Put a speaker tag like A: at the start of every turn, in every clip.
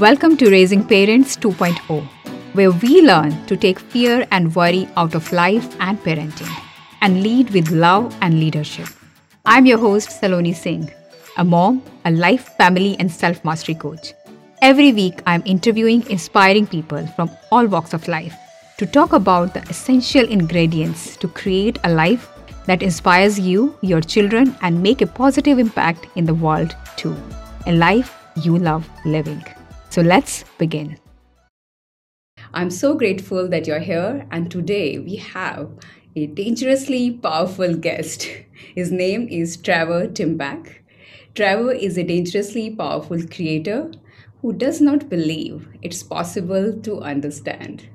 A: Welcome to Raising Parents 2.0, where we learn to take fear and worry out of life and parenting and lead with love and leadership. I'm your host, Saloni Singh, a mom, a life, family, and self mastery coach. Every week, I'm interviewing inspiring people from all walks of life to talk about the essential ingredients to create a life that inspires you, your children, and make a positive impact in the world too. A life you love living. So let's begin. I'm so grateful that you're here, and today we have a dangerously powerful guest. His name is Trevor Timbach. Trevor is a dangerously powerful creator who does not believe it's possible to understand.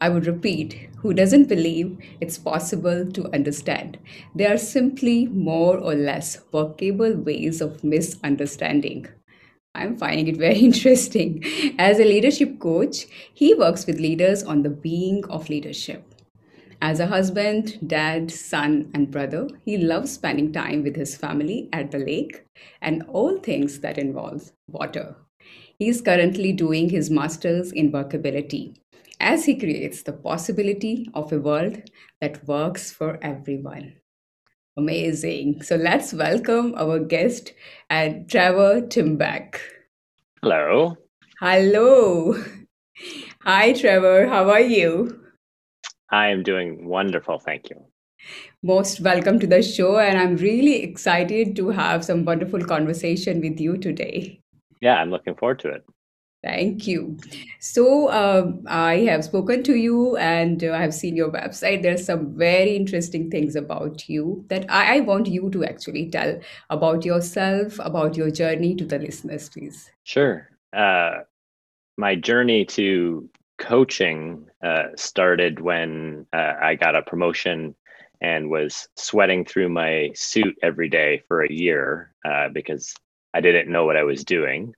A: I would repeat, who doesn't believe it's possible to understand. There are simply more or less workable ways of misunderstanding. I'm finding it very interesting. As a leadership coach, he works with leaders on the being of leadership. As a husband, dad, son, and brother, he loves spending time with his family at the lake and all things that involve water. He is currently doing his master's in workability as he creates the possibility of a world that works for everyone. Amazing. So let's welcome our guest and Trevor Timbach.
B: Hello.
A: Hello. Hi, Trevor. How are you?
B: I am doing wonderful. Thank you.
A: Most welcome to the show. And I'm really excited to have some wonderful conversation with you today.
B: Yeah, I'm looking forward to it.
A: Thank you. So, um, I have spoken to you and uh, I have seen your website. There's some very interesting things about you that I, I want you to actually tell about yourself, about your journey to the listeners, please.
B: Sure. Uh, my journey to coaching uh, started when uh, I got a promotion and was sweating through my suit every day for a year uh, because I didn't know what I was doing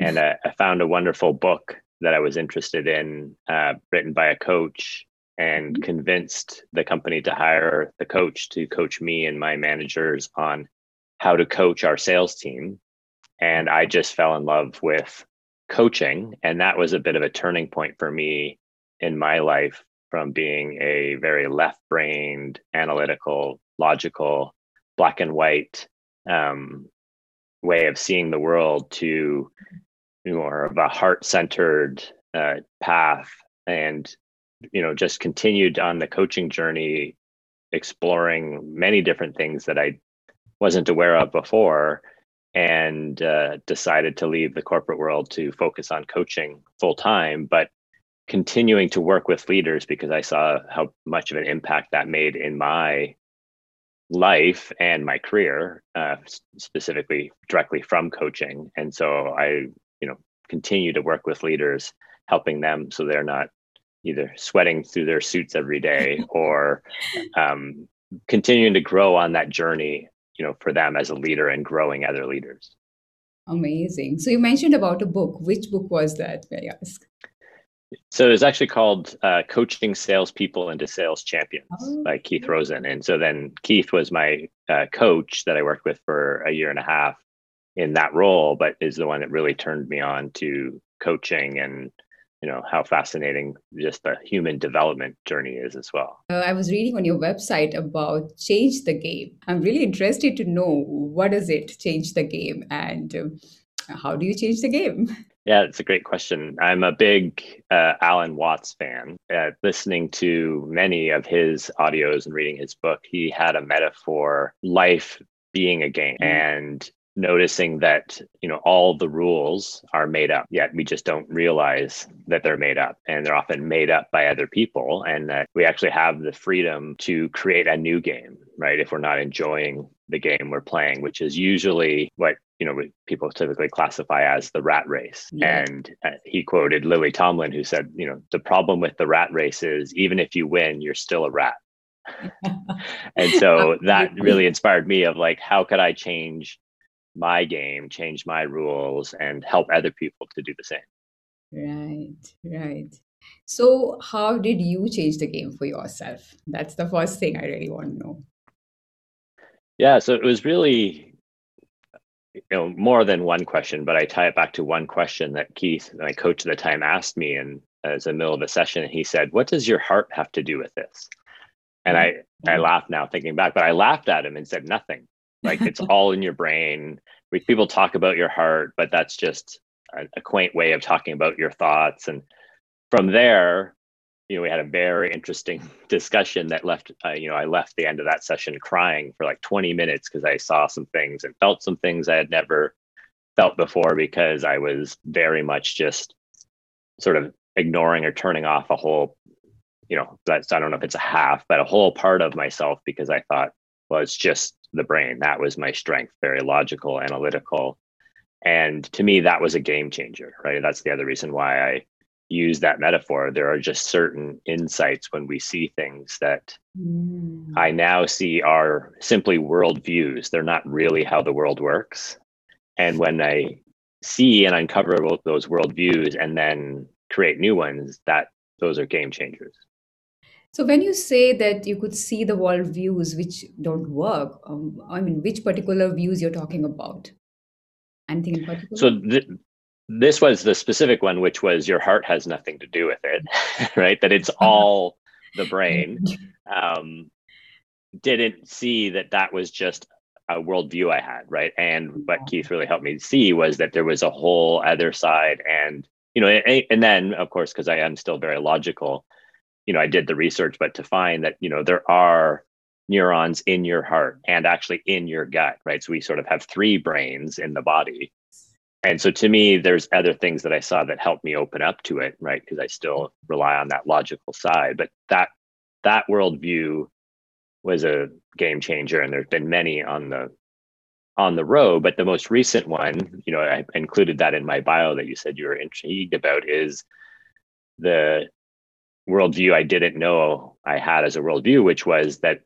B: and I, I, found a wonderful book that I was interested in, uh, written by a coach, and mm-hmm. convinced the company to hire the coach to coach me and my managers on how to coach our sales team. And I just fell in love with coaching, and that was a bit of a turning point for me in my life from being a very left-brained, analytical, logical, black and white um, way of seeing the world to more of a heart centered uh, path and you know just continued on the coaching journey exploring many different things that i wasn't aware of before and uh, decided to leave the corporate world to focus on coaching full time but continuing to work with leaders because i saw how much of an impact that made in my life and my career, uh, specifically directly from coaching. And so I, you know, continue to work with leaders, helping them so they're not either sweating through their suits every day or um, continuing to grow on that journey, you know, for them as a leader and growing other leaders.
A: Amazing. So you mentioned about a book. Which book was that, may I ask?
B: So it's actually called uh, Coaching Salespeople into Sales Champions oh, by Keith Rosen. And so then Keith was my uh, coach that I worked with for a year and a half in that role, but is the one that really turned me on to coaching and you know how fascinating just the human development journey is as well.
A: Uh, I was reading on your website about change the game. I'm really interested to know what is it change the game and um, how do you change the game?
B: Yeah, it's a great question. I'm a big uh, Alan Watts fan. Uh, listening to many of his audios and reading his book, he had a metaphor life being a game. Mm-hmm. And noticing that you know all the rules are made up yet we just don't realize that they're made up and they're often made up by other people and that we actually have the freedom to create a new game right if we're not enjoying the game we're playing which is usually what you know people typically classify as the rat race yeah. and uh, he quoted lily tomlin who said you know the problem with the rat race is even if you win you're still a rat and so that really inspired me of like how could i change my game, change my rules, and help other people to do the same.
A: Right, right. So, how did you change the game for yourself? That's the first thing I really want to know.
B: Yeah, so it was really you know more than one question, but I tie it back to one question that Keith, my coach at the time, asked me, and as the middle of a session, and he said, "What does your heart have to do with this?" And I I mm-hmm. laughed now thinking back, but I laughed at him and said nothing. Like it's all in your brain. We, people talk about your heart, but that's just a, a quaint way of talking about your thoughts. And from there, you know, we had a very interesting discussion that left, uh, you know, I left the end of that session crying for like 20 minutes because I saw some things and felt some things I had never felt before because I was very much just sort of ignoring or turning off a whole, you know, that's, I don't know if it's a half, but a whole part of myself because I thought, well, it's just the brain. That was my strength, very logical, analytical. And to me, that was a game changer, right? That's the other reason why I use that metaphor. There are just certain insights when we see things that mm. I now see are simply worldviews. They're not really how the world works. And when I see and uncover those worldviews and then create new ones, that those are game changers.
A: So when you say that you could see the world views which don't work, um, I mean, which particular views you're talking about? Anything in particular?
B: So th- this was the specific one, which was your heart has nothing to do with it, right? That it's all the brain. Um, didn't see that that was just a worldview I had, right? And what Keith really helped me see was that there was a whole other side, and you know, and, and then of course, because I am still very logical, you know, I did the research, but to find that, you know, there are neurons in your heart and actually in your gut, right? So we sort of have three brains in the body. And so to me, there's other things that I saw that helped me open up to it, right? Because I still rely on that logical side. But that that worldview was a game changer, and there's been many on the on the road. But the most recent one, you know, I included that in my bio that you said you were intrigued about is the worldview I didn't know I had as a worldview, which was that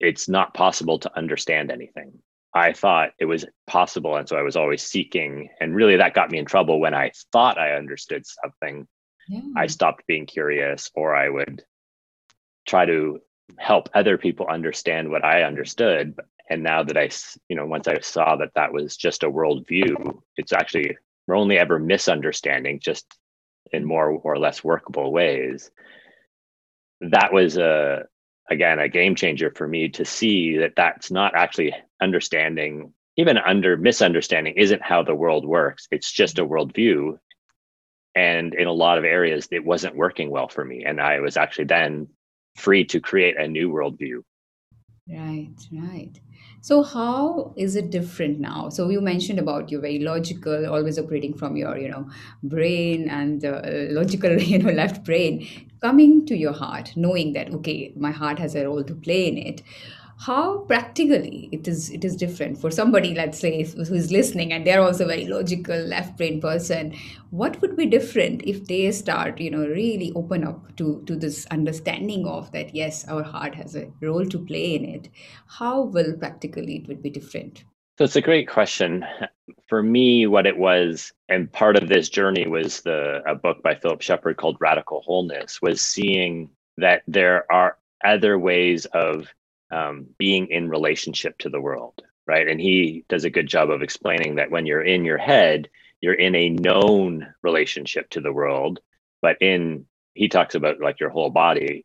B: it's not possible to understand anything. I thought it was possible. And so I was always seeking. And really, that got me in trouble when I thought I understood something. Yeah. I stopped being curious, or I would try to help other people understand what I understood. And now that I, you know, once I saw that that was just a worldview, it's actually, we're only ever misunderstanding just in more or less workable ways that was a again a game changer for me to see that that's not actually understanding even under misunderstanding isn't how the world works. It's just a worldview. And in a lot of areas it wasn't working well for me. And i was actually then free to create a new worldview.
A: Right right so how is it different now? So you mentioned about you're very logical, always operating from your you know brain and uh, logical you know left brain, coming to your heart, knowing that okay, my heart has a role to play in it how practically it is it is different for somebody let's say who is listening and they're also a very logical left brain person. What would be different if they start you know really open up to to this understanding of that yes our heart has a role to play in it? How will practically it would be different?
B: So it's a great question. For me what it was and part of this journey was the a book by philip shepherd called radical wholeness was seeing that there are other ways of um, being in relationship to the world, right? And he does a good job of explaining that when you're in your head, you're in a known relationship to the world, but in he talks about like your whole body.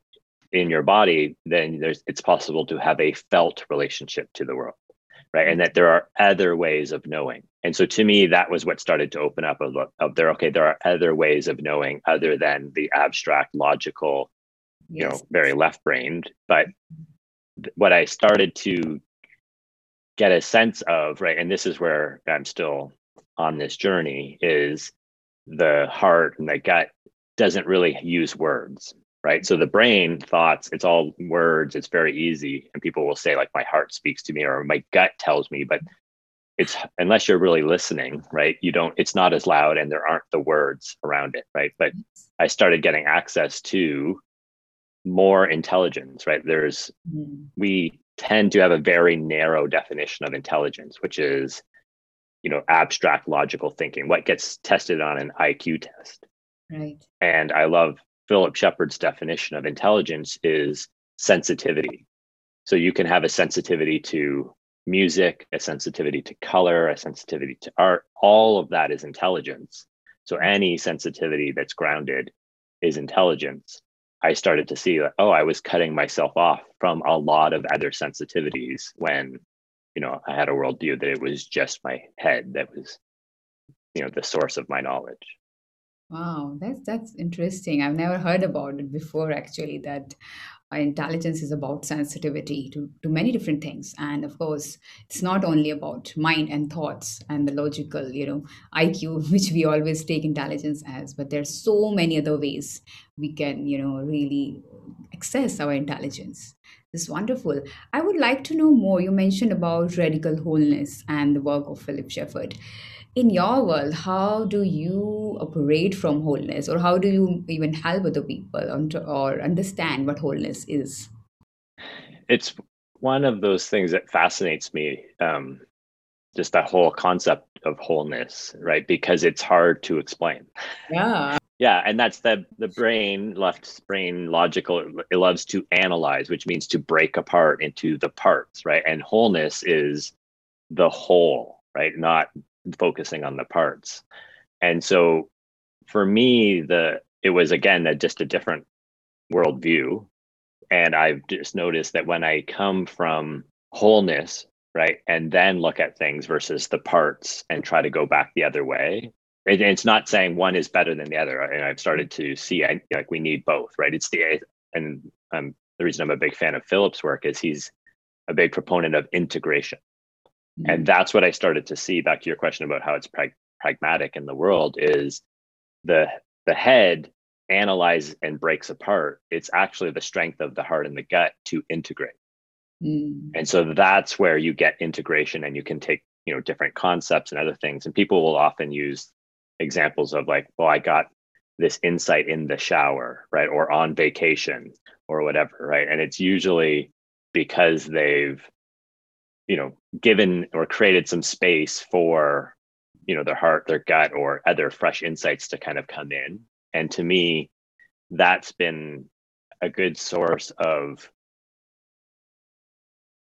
B: In your body, then there's it's possible to have a felt relationship to the world, right? And that there are other ways of knowing. And so to me, that was what started to open up of, of there. Okay, there are other ways of knowing other than the abstract, logical, you yes. know, very left-brained, but what I started to get a sense of, right, and this is where I'm still on this journey, is the heart and the gut doesn't really use words, right? So the brain thoughts, it's all words, it's very easy. And people will say, like, my heart speaks to me or my gut tells me, but it's unless you're really listening, right? You don't, it's not as loud and there aren't the words around it, right? But I started getting access to more intelligence, right? There's, mm. we tend to have a very narrow definition of intelligence, which is, you know, abstract logical thinking, what gets tested on an IQ test.
A: Right.
B: And I love Philip Shepherd's definition of intelligence is sensitivity. So you can have a sensitivity to music, a sensitivity to color, a sensitivity to art. All of that is intelligence. So any sensitivity that's grounded is intelligence. I started to see that, oh, I was cutting myself off from a lot of other sensitivities when, you know, I had a worldview that it was just my head that was, you know, the source of my knowledge.
A: Wow, that's that's interesting. I've never heard about it before actually that intelligence is about sensitivity to, to many different things. And of course it's not only about mind and thoughts and the logical you know iq which we always take intelligence as. But there's so many other ways we can you know really access our intelligence. This is wonderful. I would like to know more. You mentioned about radical wholeness and the work of philip shepherd in your world, how do you operate from wholeness, or how do you even help other people or understand what wholeness is?
B: It's one of those things that fascinates me. Um, just that whole concept of wholeness, right? Because it's hard to explain.
A: Yeah.
B: Yeah, and that's the the brain, left brain logical. It loves to analyze, which means to break apart into the parts, right? And wholeness is the whole, right? Not focusing on the parts. And so for me, the it was again a, just a different worldview. And I've just noticed that when I come from wholeness, right, and then look at things versus the parts and try to go back the other way, it, it's not saying one is better than the other. And I've started to see I, like we need both, right? It's the and um, the reason I'm a big fan of Philip's work is he's a big proponent of integration and that's what i started to see back to your question about how it's prag- pragmatic in the world is the the head analyze and breaks apart. It's actually the strength of the heart and the gut to integrate. Mm. and so that's where you get integration and you can take you know different concepts and other things. And people will often use examples of like well i got this insight in the shower right or on vacation or whatever right? And it's usually because they've you know given or created some space for you know their heart their gut or other fresh insights to kind of come in and to me that's been a good source of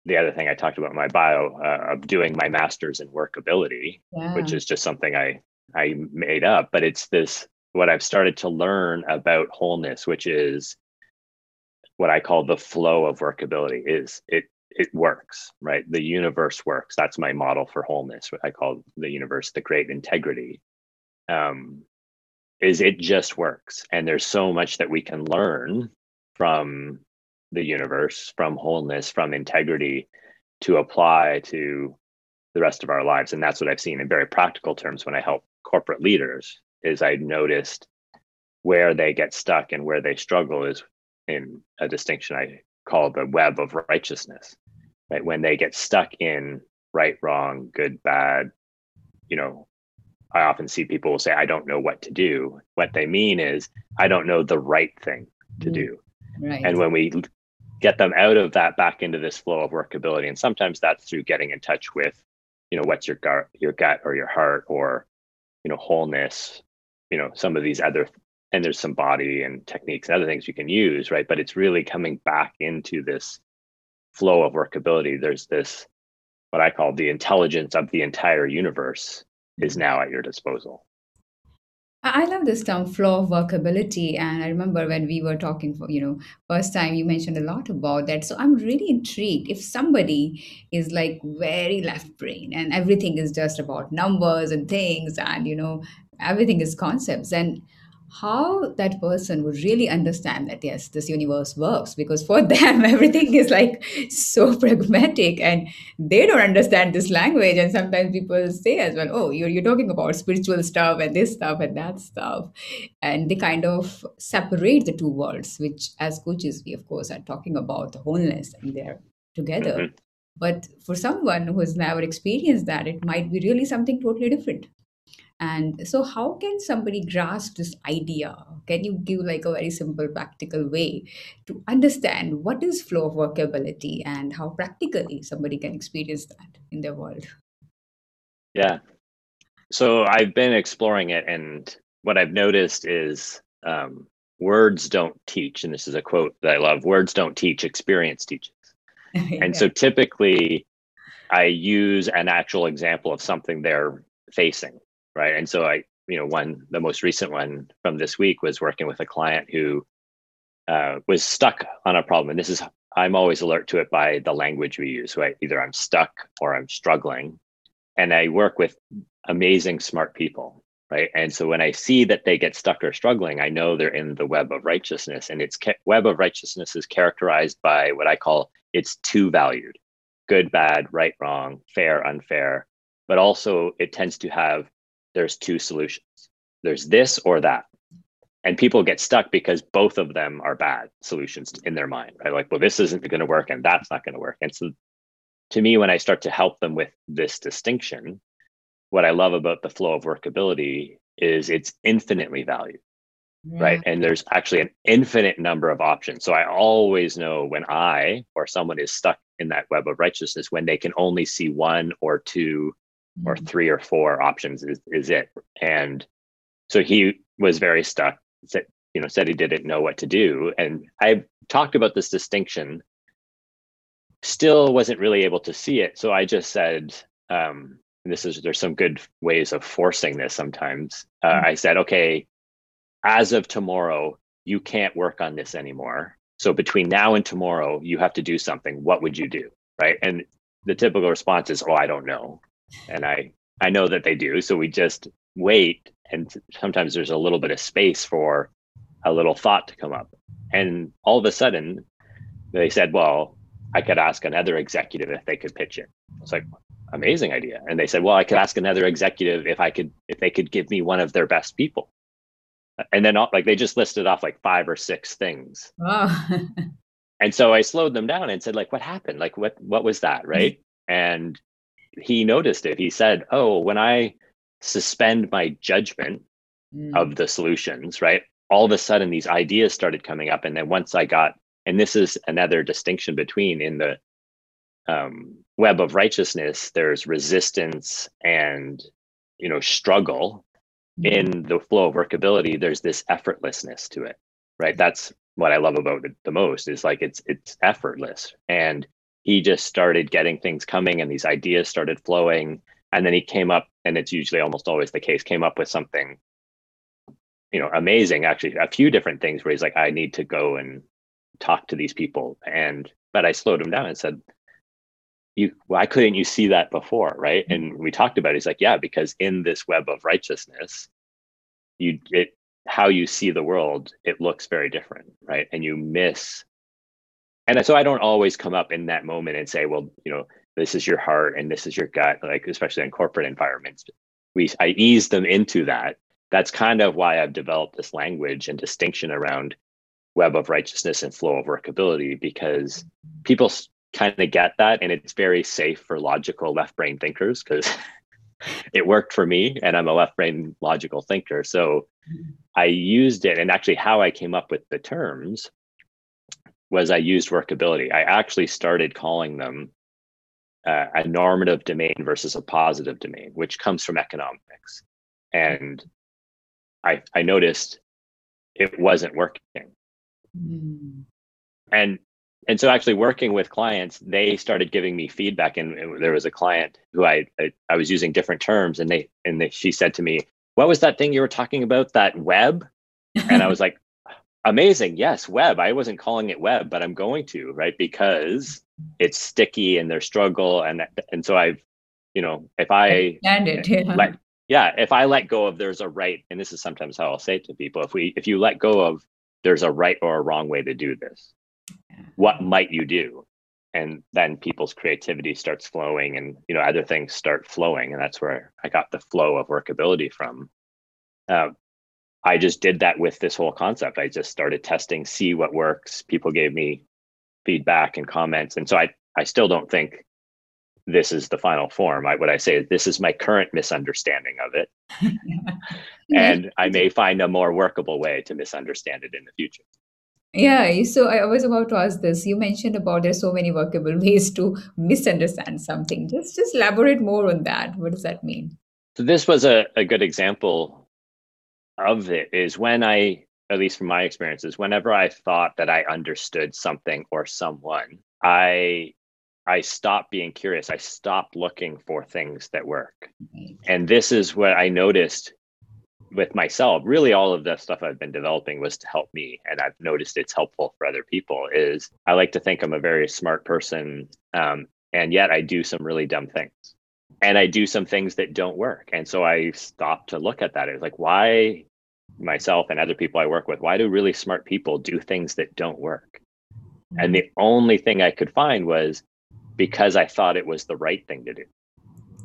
B: the other thing i talked about in my bio uh, of doing my masters in workability yeah. which is just something i i made up but it's this what i've started to learn about wholeness which is what i call the flow of workability is it it works, right? The universe works. That's my model for wholeness. What I call the universe the great integrity. Um, is it just works, and there's so much that we can learn from the universe, from wholeness, from integrity, to apply to the rest of our lives. And that's what I've seen in very practical terms when I help corporate leaders. Is I noticed where they get stuck and where they struggle is in a distinction I call the web of righteousness right? When they get stuck in right wrong good bad you know i often see people say i don't know what to do. What they mean is i don't know the right thing to mm, do. right. and when we get them out of that back into this flow of workability and sometimes that's through getting in touch with you know what's your gut your gut or your heart or you know wholeness you know some of these other and there's some body and techniques and other things you can use right but it's really coming back into this flow of workability, there's this what I call the intelligence of the entire universe is now at your disposal.
A: I love this term flow of workability. And I remember when we were talking for, you know, first time you mentioned a lot about that. So I'm really intrigued. If somebody is like very left brain and everything is just about numbers and things and, you know, everything is concepts, and how that person would really understand that yes this universe works because for them everything is like so pragmatic and they don't understand this language. And sometimes people say as well oh you're, you're talking about spiritual stuff and this stuff and that stuff. And they kind of separate the two worlds which as coaches we of course are talking about the wholeness and they're together. Mm-hmm. but for someone who has never experienced that it might be really something totally different and so, how can somebody grasp this idea? Can you give like a very simple, practical way to understand what is flow of workability and how practically somebody can experience that in their world?
B: Yeah. So, I've been exploring it, and what I've noticed is um, words don't teach. And this is a quote that I love words don't teach, experience teaches. And so, typically, I use an actual example of something they're facing, right? And so I, you know, one the most recent one from this week was working with a client who uh, was stuck on a problem, and this is I'm always alert to it by the language we use, right? Either I'm stuck or I'm struggling, and I work with amazing smart people, right? And so when I see that they get stuck or struggling, I know they're in the web of righteousness, and its web of righteousness is characterized by what I call it's two valued good, bad, right, wrong, fair, unfair. But also, it tends to have there's two solutions there's this or that. And people get stuck because both of them are bad solutions in their mind, right? Like, well, this isn't going to work and that's not going to work. And so, to me, when I start to help them with this distinction, what I love about the flow of workability is it's infinitely valued yeah. right and there's actually an infinite number of options so i always know when i or someone is stuck in that web of righteousness when they can only see one or 2 mm-hmm. Or three or four options is, is it and so he was very stuck said you know said he didn't know what to do and i talked about this distinction still wasn't really able to see it so i just said um, this is there's some good ways of forcing this sometimes uh, mm-hmm. i said okay as of tomorrow, you can't work on this anymore. So between now and tomorrow, you have to do something. What would you do? Right. And the typical response is, oh, I don't know. And I, I know that they do. So we just wait. And sometimes there's a little bit of space for a little thought to come up. And all of a sudden, they said, well, I could ask another executive if they could pitch it. It's like, amazing idea. And they said, well, I could ask another executive if I could, if they could give me one of their best people and then like they just listed off like five or six things oh. and so i slowed them down and said like what happened like what what was that right mm-hmm. and he noticed it he said oh when i suspend my judgment mm. of the solutions right all of a sudden these ideas started coming up and then once i got and this is another distinction between in the um, web of righteousness there's resistance and you know struggle in mm-hmm. the flow of workability there's this effortlessness to it right that's what i love about it the most is like it's it's effortless and he just started getting things coming and these ideas started flowing. And then he came up and it's usually almost always the case came up with something you know amazing actually a few different things where he's like i need to go and talk to these people. And but i slowed him down and said you why couldn't you see that before? Right? And we talked about it. He's like yeah because in this web of righteousness you it how you see the world it looks very different. Right? And you miss and so i don't always come up in that moment and say well you know this is your heart and this is your gut like especially in corporate environments. We i ease them into that. That's kind of why i've developed this language and distinction around web of righteousness and flow of workability because people kind of get that and it's very safe for logical left brain thinkers because it worked for me and i'm a left brain logical thinker. So mm-hmm. i used it and actually how i came up with the terms was i used workability. I actually started calling them uh, a normative domain versus a positive domain which comes from economics. And i i noticed it wasn't working. Mm. and and so actually working with clients they started giving me feedback and there was a client who I, I i, was using different terms and they and they, she said to me what was that thing you were talking about that web? And i was like amazing. Yes web. I wasn't calling it web but i'm going to right? Because it's sticky and their struggle and and so i've you know if i
A: it, yeah.
B: let, yeah if i let go of there's a right and this is sometimes how i'll say it to people if we if you let go of there's a right or a wrong way to do this what might you do? And then people's creativity starts flowing and you know other things start flowing and that's where i got the flow of workability from. Uh, i just did that with this whole concept i just started testing see what works people gave me feedback and comments and so i i still don't think this is the final form I, what i say is this is my current misunderstanding of it and i may find a more workable way to misunderstand it in the future
A: yeah, so I was about to ask this. You mentioned about there's so many workable ways to misunderstand something. Just just elaborate more on that. What does that mean?
B: So this was a, a good example of it is when I, at least from my experiences, whenever I thought that I understood something or someone, I I stopped being curious. I stopped looking for things that work. And this is what I noticed with myself. Really, all of the stuff I've been developing was to help me. And I've noticed it's helpful for other people. Is I like to think I'm a very smart person. Um, and yet I do some really dumb things. And I do some things that don't work. And so I stopped to look at that. It's like, why myself and other people I work with, why do really smart people do things that don't work? And the mm. only thing I could find was because I thought it was the right thing to do.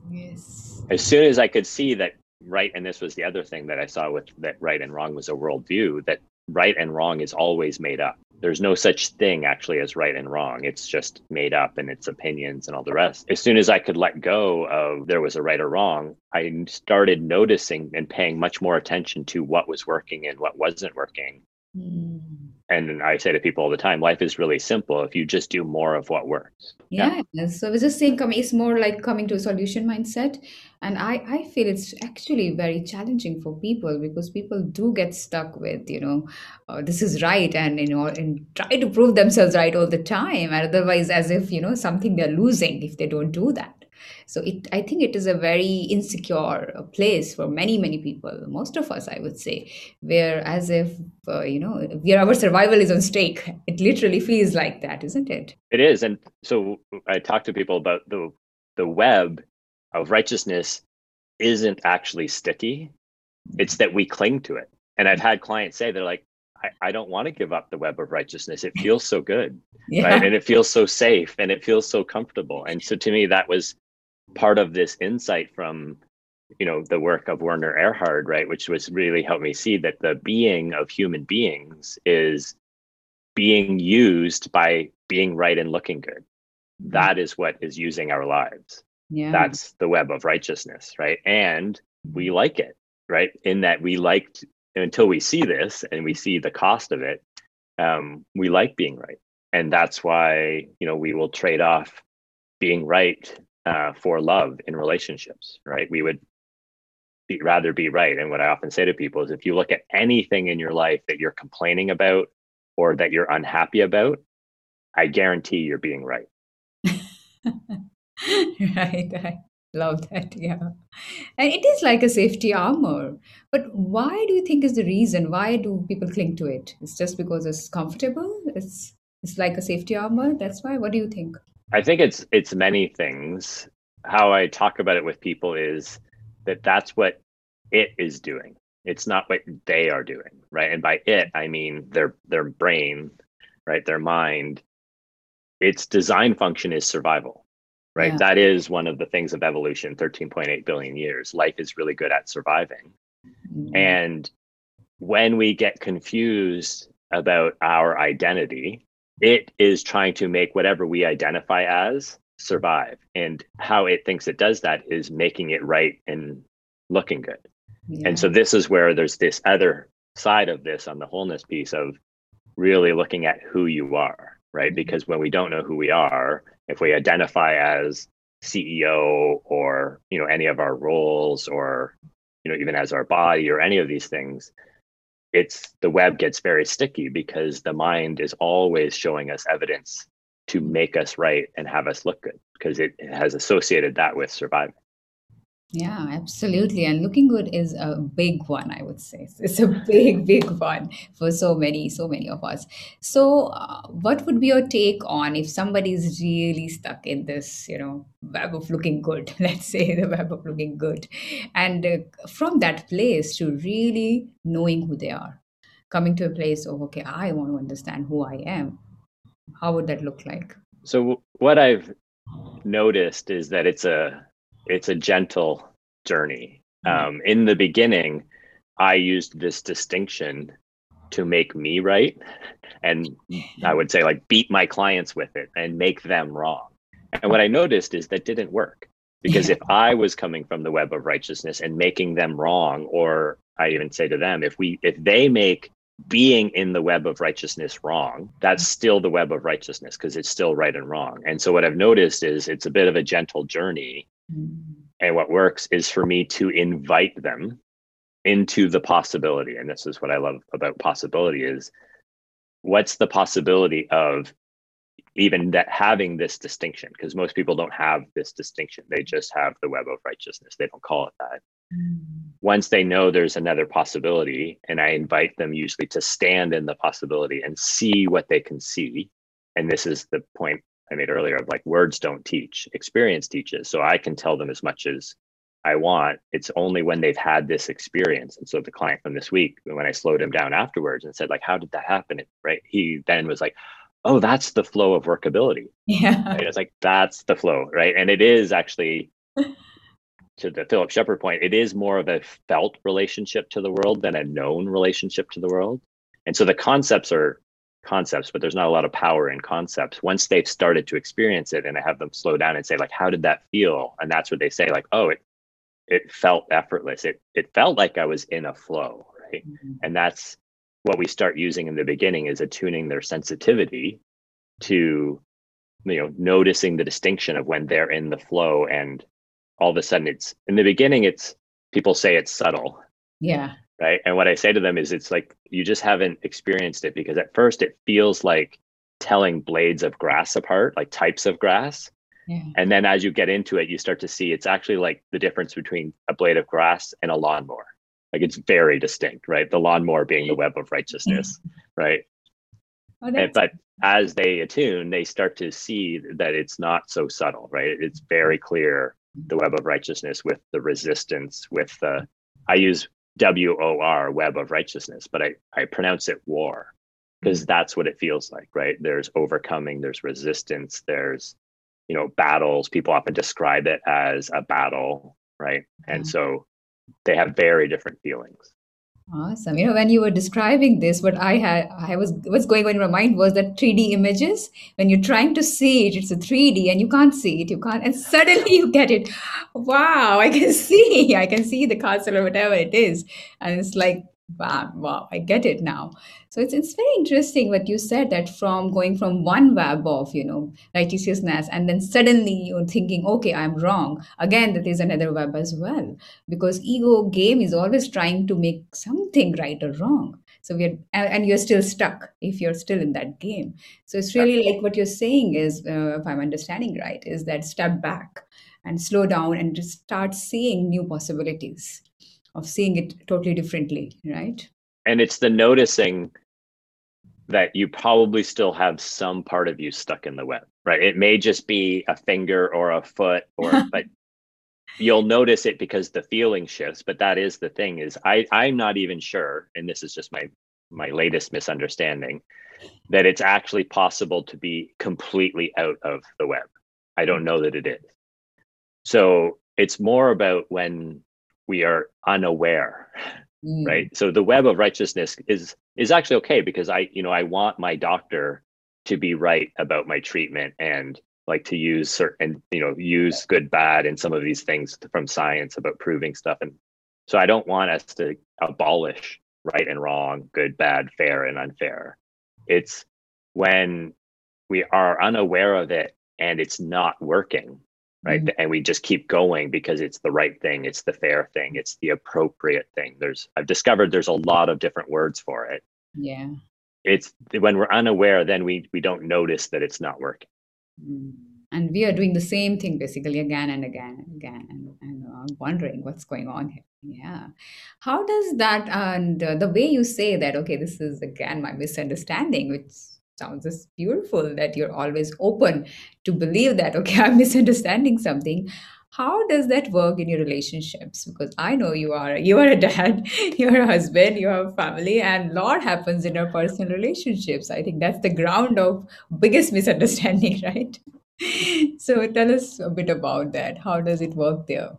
A: Yes.
B: As soon as I could see that right, and this was the other thing that I saw with that right and wrong was a worldview, that right and wrong is always made up. There's no such thing actually as right and wrong. It's just made up and its opinions and all the rest. As soon as I could let go of there was a right or wrong, I started noticing and paying much more attention to what was working and what wasn't working. Mm and I say to people all the time, life is really simple if you just do more of what works.
A: Yeah. yeah. So I was just saying, coming, it's more like coming to a solution mindset. And I, I feel it's actually very challenging for people because people do get stuck with, you know, uh, this is right and, you know, and try to prove themselves right all the time. And otherwise, as if, you know, something they're losing if they don't do that so it i think it is a very insecure uh, place for many many people most of us i would say where as if uh, you know where our survival is on stake it literally feels like that isn't it
B: it is and so i talk to people about the the web of righteousness isn't actually sticky it's that we cling to it and i've had clients say they're like I, I don't want to give up the web of righteousness. It feels so good, yeah. right? And it feels so safe, and it feels so comfortable. And so, to me, that was part of this insight from you know the work of werner erhard right which was really helped me see that the being of human beings is being used by being right and looking good. Mm-hmm. that is what is using our lives. Yeah. That's the web of righteousness right? And we mm-hmm. like it right? In that we liked until we see this and we see the cost of it um, we like being right. And that's why you know we will trade off being right uh, for love in relationships, right? We would be, rather be right. And what I often say to people is if you look at anything in your life that you're complaining about or that you're unhappy about, I guarantee you're being right.
A: right. I love that. Yeah. And it is like a safety armor. But why do you think is the reason? Why do people cling to it? It's just because it's comfortable? It's it's like a safety armor. That's why. What do you think?
B: I think it's it's many things. How I talk about it with people is that that's what it is doing. It's not what they are doing, right? And by it, I mean their their brain, right? Their mind. Its design function is survival, right? Yeah. That is one of the things of evolution. Thirteen point eight billion years. Life is really good at surviving, mm-hmm. and when we get confused about our identity it is trying to make whatever we identify as survive. And how it thinks it does that is making it right and looking good. Yeah. And so this is where there's this other side of this on the wholeness piece of really looking at who you are, right? Mm-hmm. Because when we don't know who we are, if we identify as CEO or, you know, any of our roles or, you know, even as our body or any of these things, it's the web gets very sticky because the mind is always showing us evidence to make us right and have us look good because it has associated that with surviving.
A: Yeah, absolutely. And looking good is a big one, I would say. It's a big, big one for so many, so many of us. So, uh, what would be your take on if somebody is really stuck in this, you know, web of looking good, let's say the web of looking good, and uh, from that place to really knowing who they are, coming to a place of, okay, I want to understand who I am. How would that look like?
B: So, what I've noticed is that it's a it's a gentle journey. Mm-hmm. Um, in the beginning, I used this distinction to make me right, and I would say like beat my clients with it and make them wrong. And what I noticed is that didn't work because yeah. if I was coming from the web of righteousness and making them wrong, or I even say to them, if we if they make being in the web of righteousness wrong, that's still the web of righteousness because it's still right and wrong. And so what I've noticed is it's a bit of a gentle journey and what works is for me to invite them into the possibility. And this is what I love about possibility is what's the possibility of even that having this distinction because most people don't have this distinction they just have the web of righteousness they don't call it that mm. once they know there's another possibility and i invite them usually to stand in the possibility and see what they can see and this is the point i made earlier of like words don't teach experience teaches so i can tell them as much as i want it's only when they've had this experience and so the client from this week when i slowed him down afterwards and said like how did that happen right he then was like oh, that's the flow of workability.
A: Yeah.
B: Right? It's like, that's the flow, right? And it is actually, to the Philip Shepherd point, it is more of a felt relationship to the world than a known relationship to the world. And so the concepts are concepts, but there's not a lot of power in concepts. Once they've started to experience it and I have them slow down and say, like, how did that feel? And that's what they say, like, oh, it it felt effortless. It it felt like I was in a flow, right? Mm-hmm. And that's what we start using in the beginning is attuning their sensitivity to you know noticing the distinction of when they're in the flow and all of a sudden it's in the beginning it's people say it's subtle
A: yeah
B: right and what i say to them is it's like you just haven't experienced it because at first it feels like telling blades of grass apart like types of grass yeah. and then as you get into it you start to see it's actually like the difference between a blade of grass and a lawnmower like it's very distinct, right? The lawnmower being the web of righteousness, right? Oh, and, but as they attune, they start to see that it's not so subtle, right? It's very clear the web of righteousness with the resistance, with the I use W O R web of righteousness, but I, I pronounce it war hmm. because that's what it feels like, right? There's overcoming, there's resistance, there's you know battles. People often describe it as a battle, right? And hmm. so they have very different feelings.
A: Awesome. You know, when you were describing this, what I had, I was, what's going on in my mind was that 3D images. When you're trying to see it, it's a 3D and you can't see it. You can't, and suddenly you get it. Wow, I can see, I can see the castle or whatever it is. And it's like, wow, wow, I get it now. So it's, it's very interesting what you said that from going from one web of, you know, righteousness, and then suddenly you're thinking, okay, I'm wrong. Again, that is another web as well. Because ego game is always trying to make something right or wrong. So we're, and you're still stuck if you're still in that game. So it's really like what you're saying is, uh, if I'm understanding right, is that step back and slow down and just start seeing new possibilities of seeing it totally differently, right?
B: And it's the noticing that you probably still have some part of you stuck in the web, right? It may just be a finger or a foot or but you'll notice it because the feeling shifts, but that is the thing is I I'm not even sure and this is just my my latest misunderstanding that it's actually possible to be completely out of the web. I don't know that it is. So it's more about when we are unaware mm. right? So the web of righteousness is is actually okay because i you know i want my doctor to be right about my treatment and like to use certain you know use good bad and some of these things from science about proving stuff. And so i don't want us to abolish right and wrong good bad fair and unfair. It's when we are unaware of it and it's not working right? Mm-hmm. and we just keep going because it's the right thing it's the fair thing it's the appropriate thing. There's i've discovered there's a lot of different words for it.
A: Yeah.
B: It's when we're unaware then we we don't notice that it's not working.
A: Mm. and we are doing the same thing basically again and again and again and, and uh, wondering what's going on here. Yeah. How does that and uh, the way you say that okay this is again my misunderstanding which sounds just beautiful that you're always open to believe that okay i'm misunderstanding something. How does that work in your relationships? Because i know you are you are a dad you're a husband you have a family and a lot happens in our personal relationships. I think that's the ground of biggest misunderstanding right? So tell us a bit about that. How does it work there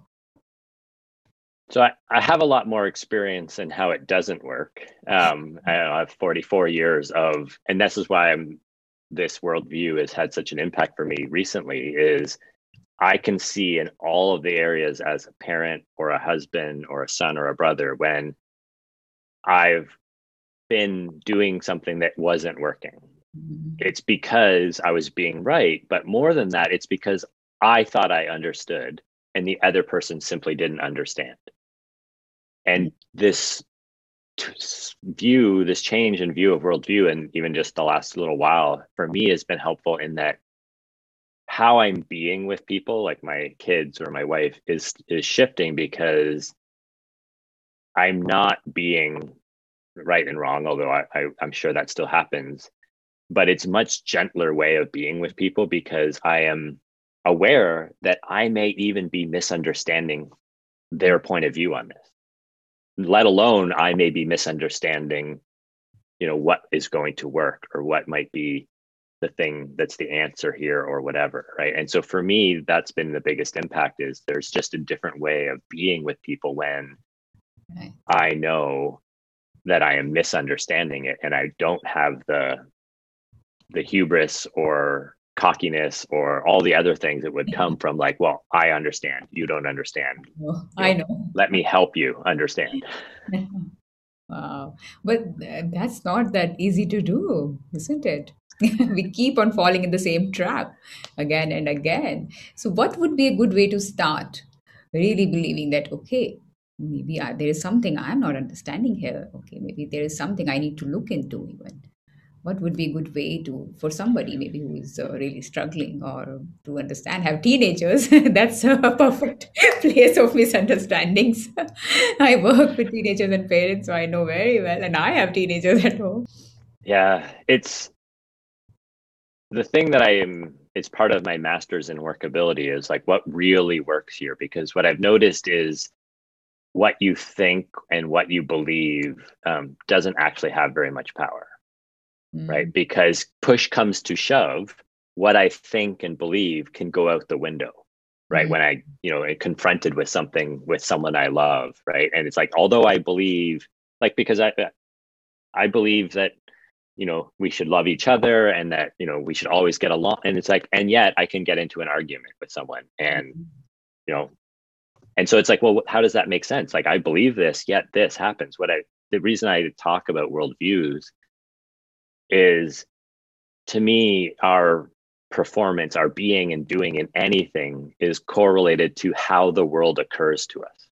B: so I, I have a lot more experience in how it doesn't work. Um, I, I have 44 years of, and this is why I'm this worldview has had such an impact for me recently. Is I can see in all of the areas as a parent or a husband or a son or a brother when I've been doing something that wasn't working. Mm-hmm. It's because I was being right, but more than that, it's because I thought I understood and the other person simply didn't understand and mm. this view, this change in view of worldview, and even just the last little while for me has been helpful in that how I'm being with people, like my kids or my wife, is is shifting because I'm not being right and wrong, although I, I, I'm sure that still happens. But it's much gentler way of being with people because I am aware that I may even be misunderstanding their point of view on this. Let alone I may be misunderstanding, you know, what is going to work or what might be the thing that's the answer here or whatever right and so for me that's been the biggest impact is there's just a different way of being with people when right. i know that i am misunderstanding it and i don't have the the hubris or cockiness or all the other things that would come from like well i understand you don't understand
A: well, i know
B: let me help you understand
A: wow but that's not that easy to do isn't it we keep on falling in the same trap again and again. So, what would be a good way to start really believing that, okay, maybe I, there is something I'm not understanding here. Okay, maybe there is something I need to look into even. What would be a good way to for somebody maybe who is uh, really struggling or to understand have teenagers? That's a perfect place of misunderstandings. I work with teenagers and parents, so I know very well, and I have teenagers at home.
B: Yeah, it's the thing that I am it's part of my master's in workability is like what really works here because what I've noticed is what you think and what you believe um, doesn't actually have very much power, mm. right? Because push comes to shove, what I think and believe can go out the window, right? Mm. When I, you know, confronted with something with someone I love, right? And it's like, although I believe, like, because I, I believe that you know we should love each other and that you know we should always get along and it's like and yet i can get into an argument with someone and mm-hmm. you know and so it's like well how does that make sense like i believe this yet this happens what i the reason i talk about worldviews is to me our performance our being and doing in anything is correlated to how the world occurs to us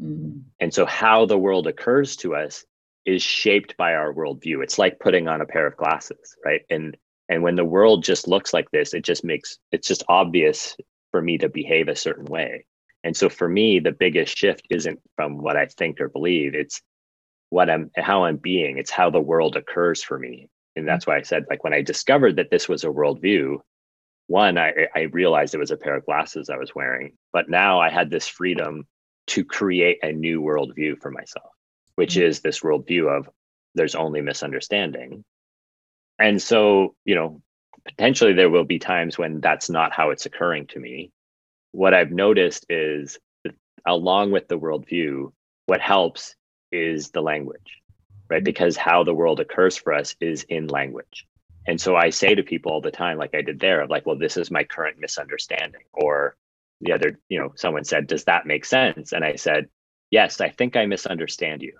B: mm-hmm. and so how the world occurs to us is shaped by our worldview. It's like putting on a pair of glasses, right? And and when the world just looks like this, it just makes it's just obvious for me to behave a certain way. And so for me, the biggest shift isn't from what I think or believe. It's what I'm how I'm being. It's how the world occurs for me. And that's why I said, like when I discovered that this was a worldview, one, I, I realized it was a pair of glasses I was wearing. But now I had this freedom to create a new worldview for myself which mm-hmm. is this worldview of there's only misunderstanding. And so, you know, potentially there will be times when that's not how it's occurring to me. What I've noticed is along with the worldview, what helps is the language, right? Because how the world occurs for us is in language. And so I say to people all the time, like I did there, of like, well, this is my current misunderstanding. Or the other, you know, someone said, does that make sense? And I said, yes, I think I misunderstand you.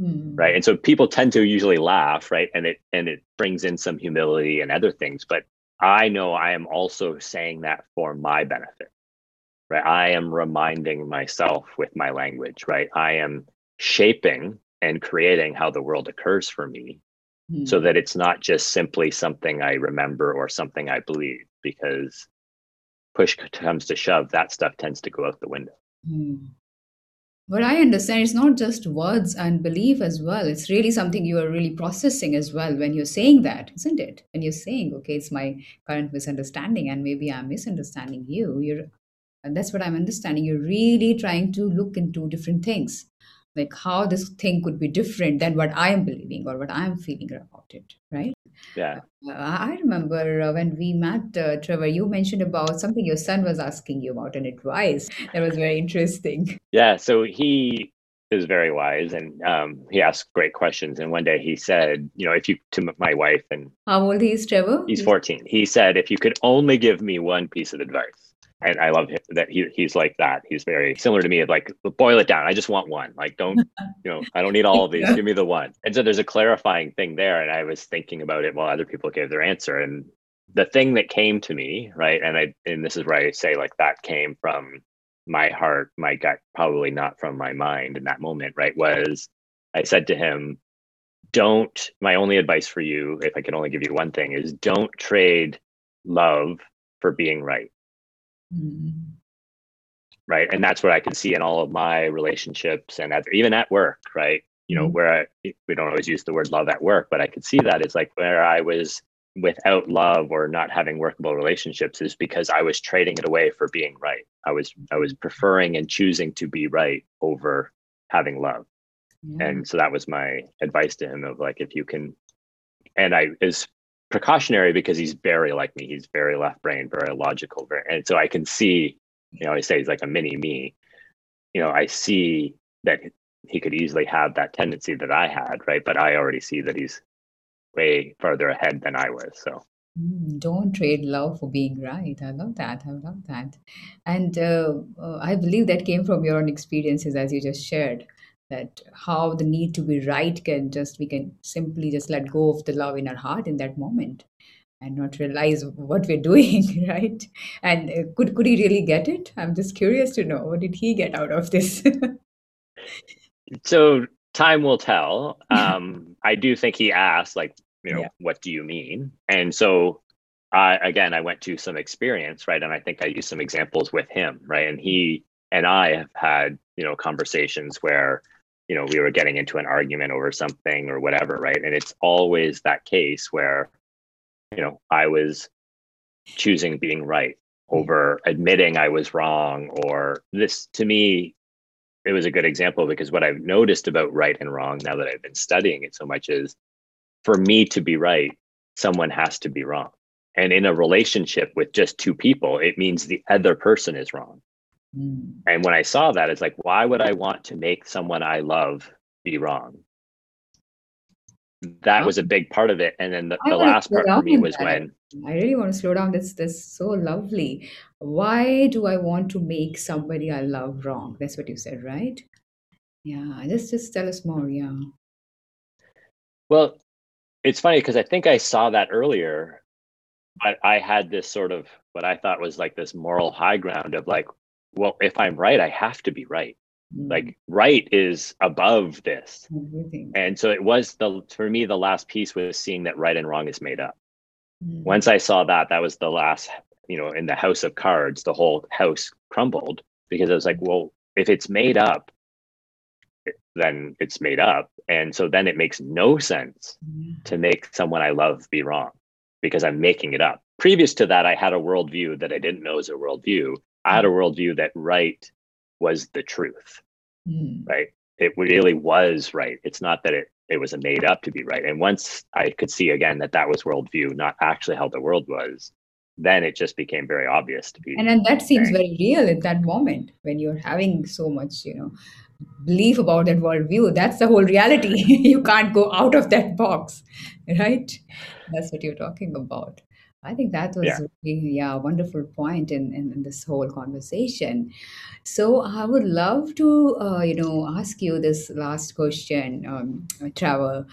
B: Mm. Right. And so people tend to usually laugh, right? And it and it brings in some humility and other things. But I know I am also saying that for my benefit. Right. I am reminding myself with my language, right? I am shaping and creating how the world occurs for me mm. so that it's not just simply something I remember or something I believe, because push comes to shove, that stuff tends to go out the window. Mm.
A: What I understand it's not just words and belief as well. It's really something you are really processing as well when you're saying that, isn't it? When you're saying, okay, it's my current misunderstanding and maybe I'm misunderstanding you. You're and that's what I'm understanding. You're really trying to look into different things, like how this thing could be different than what I am believing or what I'm feeling about it, right?
B: Yeah.
A: Uh, I remember uh, when we met, uh, Trevor, you mentioned about something your son was asking you about an advice. That was very interesting.
B: Yeah. So he is very wise and um, he asked great questions. And one day he said, you know, if you, to my wife and
A: how old is Trevor?
B: He's 14. He said, if you could only give me one piece of advice, and I love him that he he's like that. He's very similar to me. Like boil it down. I just want one. Like don't you know? I don't need all of these. Give me the one. And so there's a clarifying thing there. And I was thinking about it while other people gave their answer. And the thing that came to me, right? And I and this is where I say like that came from my heart, my gut, probably not from my mind in that moment, right? Was I said to him, don't, my only advice for you, if I can only give you one thing, is don't trade love for being right. Mm-hmm. Right. And that's what I can see in all of my relationships and at, even at work, right? You know, mm-hmm. where I, we don't always use the word love at work, but I could see that it's like where I was without love or not having workable relationships is because I was trading it away for being right. I was I was preferring and choosing to be right over having love. Yeah. And so that was my advice to him of like if you can and I is precautionary because he's very like me. He's very left brain, very logical, very and so I can see, you know, I say he's like a mini me. You know, I see that he could easily have that tendency that I had, right? But I already see that he's way further ahead than I was. So
A: mm, don't trade love for being right. I love that. I love that. And uh, uh, I believe that came from your own experiences, as you just shared, that how the need to be right can just, we can simply just let go of the love in our heart in that moment and not realize what we're doing, right? And uh, could, could he really get it? I'm just curious to know what did he get out of this?
B: so time will tell. Um, I do think he asked, like, you know, yeah. what do you mean? And so, I again, I went to some experience, right? And I think I used some examples with him, right? And he and I have had, you know, conversations where, you know, we were getting into an argument over something or whatever, right? And it's always that case where, you know, I was choosing being right hmm. over admitting I was wrong or this to me it was a good example because what I've noticed about right and wrong now that I've been studying it so much is for me to be right, someone has to be wrong. And in a relationship with just two people, it means the other person is wrong. Mm. And when I saw that, it's like, why would I want to make someone I love be wrong? That was a big part of it. And then the, the last part for me was
A: that.
B: when
A: I really want to slow down. That's that's so lovely. Why do I want to make somebody I love wrong? That's what you said, right? Yeah. Just just tell us more. Yeah.
B: Well, it's funny because I think I saw that earlier. I, I had this sort of what I thought was like this moral high ground of like, well, if I'm right, I have to be right. Mm. Like right is above this. And so it was the for me, the last piece was seeing that right and wrong is made up. Mm. Once I saw that, that was the last, you know, in the house of cards, the whole house crumbled because I was like, well, if it's made up, then it's made up. And so then it makes no sense to make someone I love be wrong because I'm making it up. Previous to that, I had a worldview that I didn't know was a worldview. I had a worldview that right was the truth, mm. right? It really was right. It's not that it it was made up to be right. And once I could see again that that was worldview, not actually how the world was, then it just became very obvious to be.
A: And then that seems very real at that moment when you're having so much, you know, belief about that worldview. That's the whole reality. you can't go out of that box, right? That's what you're talking about. I think that was yeah. really yeah, a wonderful point in, in, in, this whole conversation. So I would love to, uh, you know, ask you this last question, um, Trevor.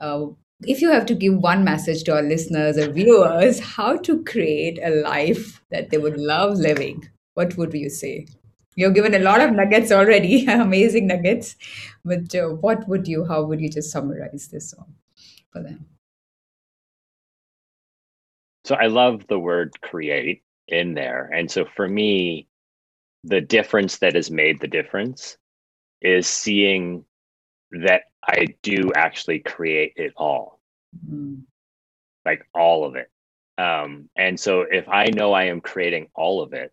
A: Uh, if you have to give one message to our listeners or viewers, how to create a life that they would love living, what would you say? You've given a lot of nuggets already, amazing nuggets. But uh, what would you, how would you just summarize this for them?
B: So I love the word create in there. And so for me, the difference that has made the difference is seeing that I do actually create it all, mm-hmm. like all of it. Um, and so if I know I am creating all of it,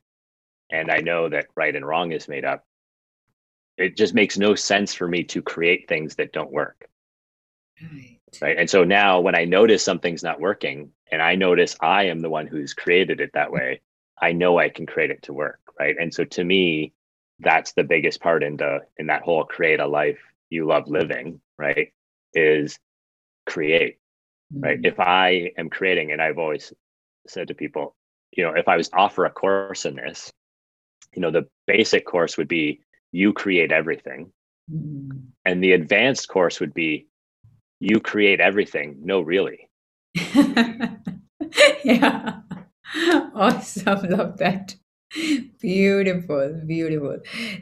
B: and I know that right and wrong is made up, it just makes no sense for me to create things that don't work. Right. Right. And so now when I notice something's not working and I notice I am the one who's created it that way, I know I can create it to work. Right. And so to me, that's the biggest part in the in that whole create a life you love living, right? Is create. Mm-hmm. Right. If I am creating, and I've always said to people, you know, if I was to offer a course in this, you know the basic course would be you create everything mm. and the advanced course would be you create everything no really
A: yeah awesome love that Beautiful, beautiful.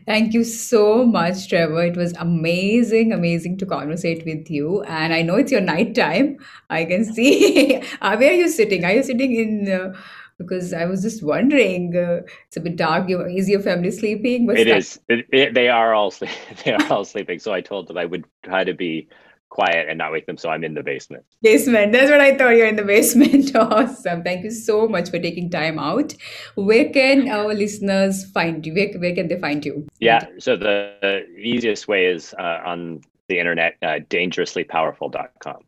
A: Thank you so much, Trevor. It was amazing, amazing to conversate with you. And I know it's your night time. I can see. Uh, Where are you sitting? Are you sitting in? Uh, because I was just wondering. Uh, it's a bit dark. Is your family sleeping? What's
B: It
A: that?
B: is. It, it, they are all sleep, they are all sleeping. So I told them I would try to be quiet and not wake them. So I'm in the basement.
A: Basement. That's what I thought. You're in the basement. Awesome. Thank you so much for taking time out. Where can our listeners find you? Where, where can they find you?
B: Yeah. So the, the easiest way is uh, on the internet, uh, dangerouslypowerful.com.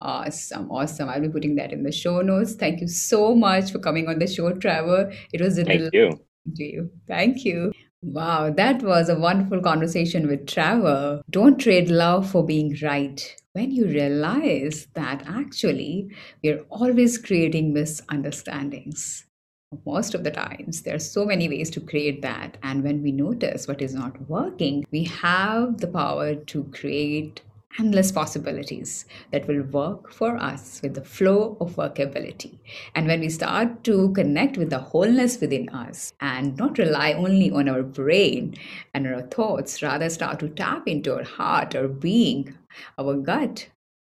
A: Awesome. Awesome. I'll be putting that in the show notes. Thank you so much for coming on the show, Trevor. It was a
B: Thank
A: delight
B: you.
A: to you. Thank you. Wow, that was a wonderful conversation with Trevor. Don't trade love for being right. When you realize that actually we're always creating misunderstandings. Most of the times, there are so many ways to create that. And when we notice what is not working, we have the power to create endless possibilities that will work for us with the flow of workability. And when we start to connect with the wholeness within us and not rely only on our brain and our thoughts, rather start to tap into our heart, our being, our gut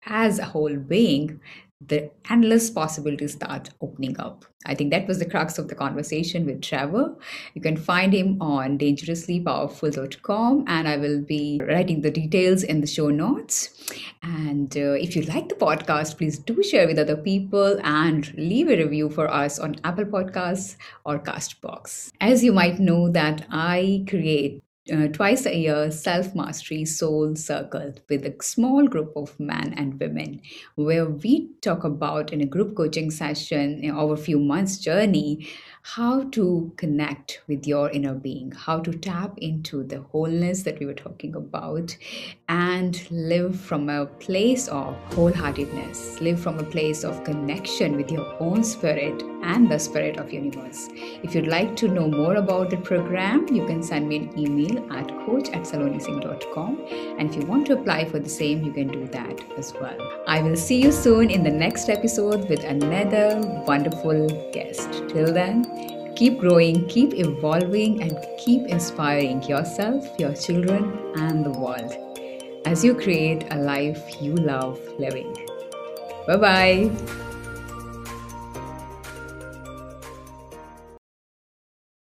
A: as a whole being, the endless possibilities start opening up. I think that was the crux of the conversation with Trevor. You can find him on dangerouslypowerful.com, and I will be writing the details in the show notes. And uh, if you like the podcast, please do share with other people and leave a review for us on Apple Podcasts or Castbox. As you might know, that I create uh, twice a year self mastery soul circle with a small group of men and women where we talk about in a group coaching session you know, over a few months journey how to connect with your inner being how to tap into the wholeness that we were talking about and live from a place of wholeheartedness live from a place of connection with your own spirit and the spirit of universe. If you'd like to know more about the program you can send me an email at coach at salonisingh.com and if you want to apply for the same you can do that as well. I will see you soon in the next episode with another wonderful guest. Till then keep growing keep evolving and keep inspiring yourself your children and the world as you create a life you love living. Bye bye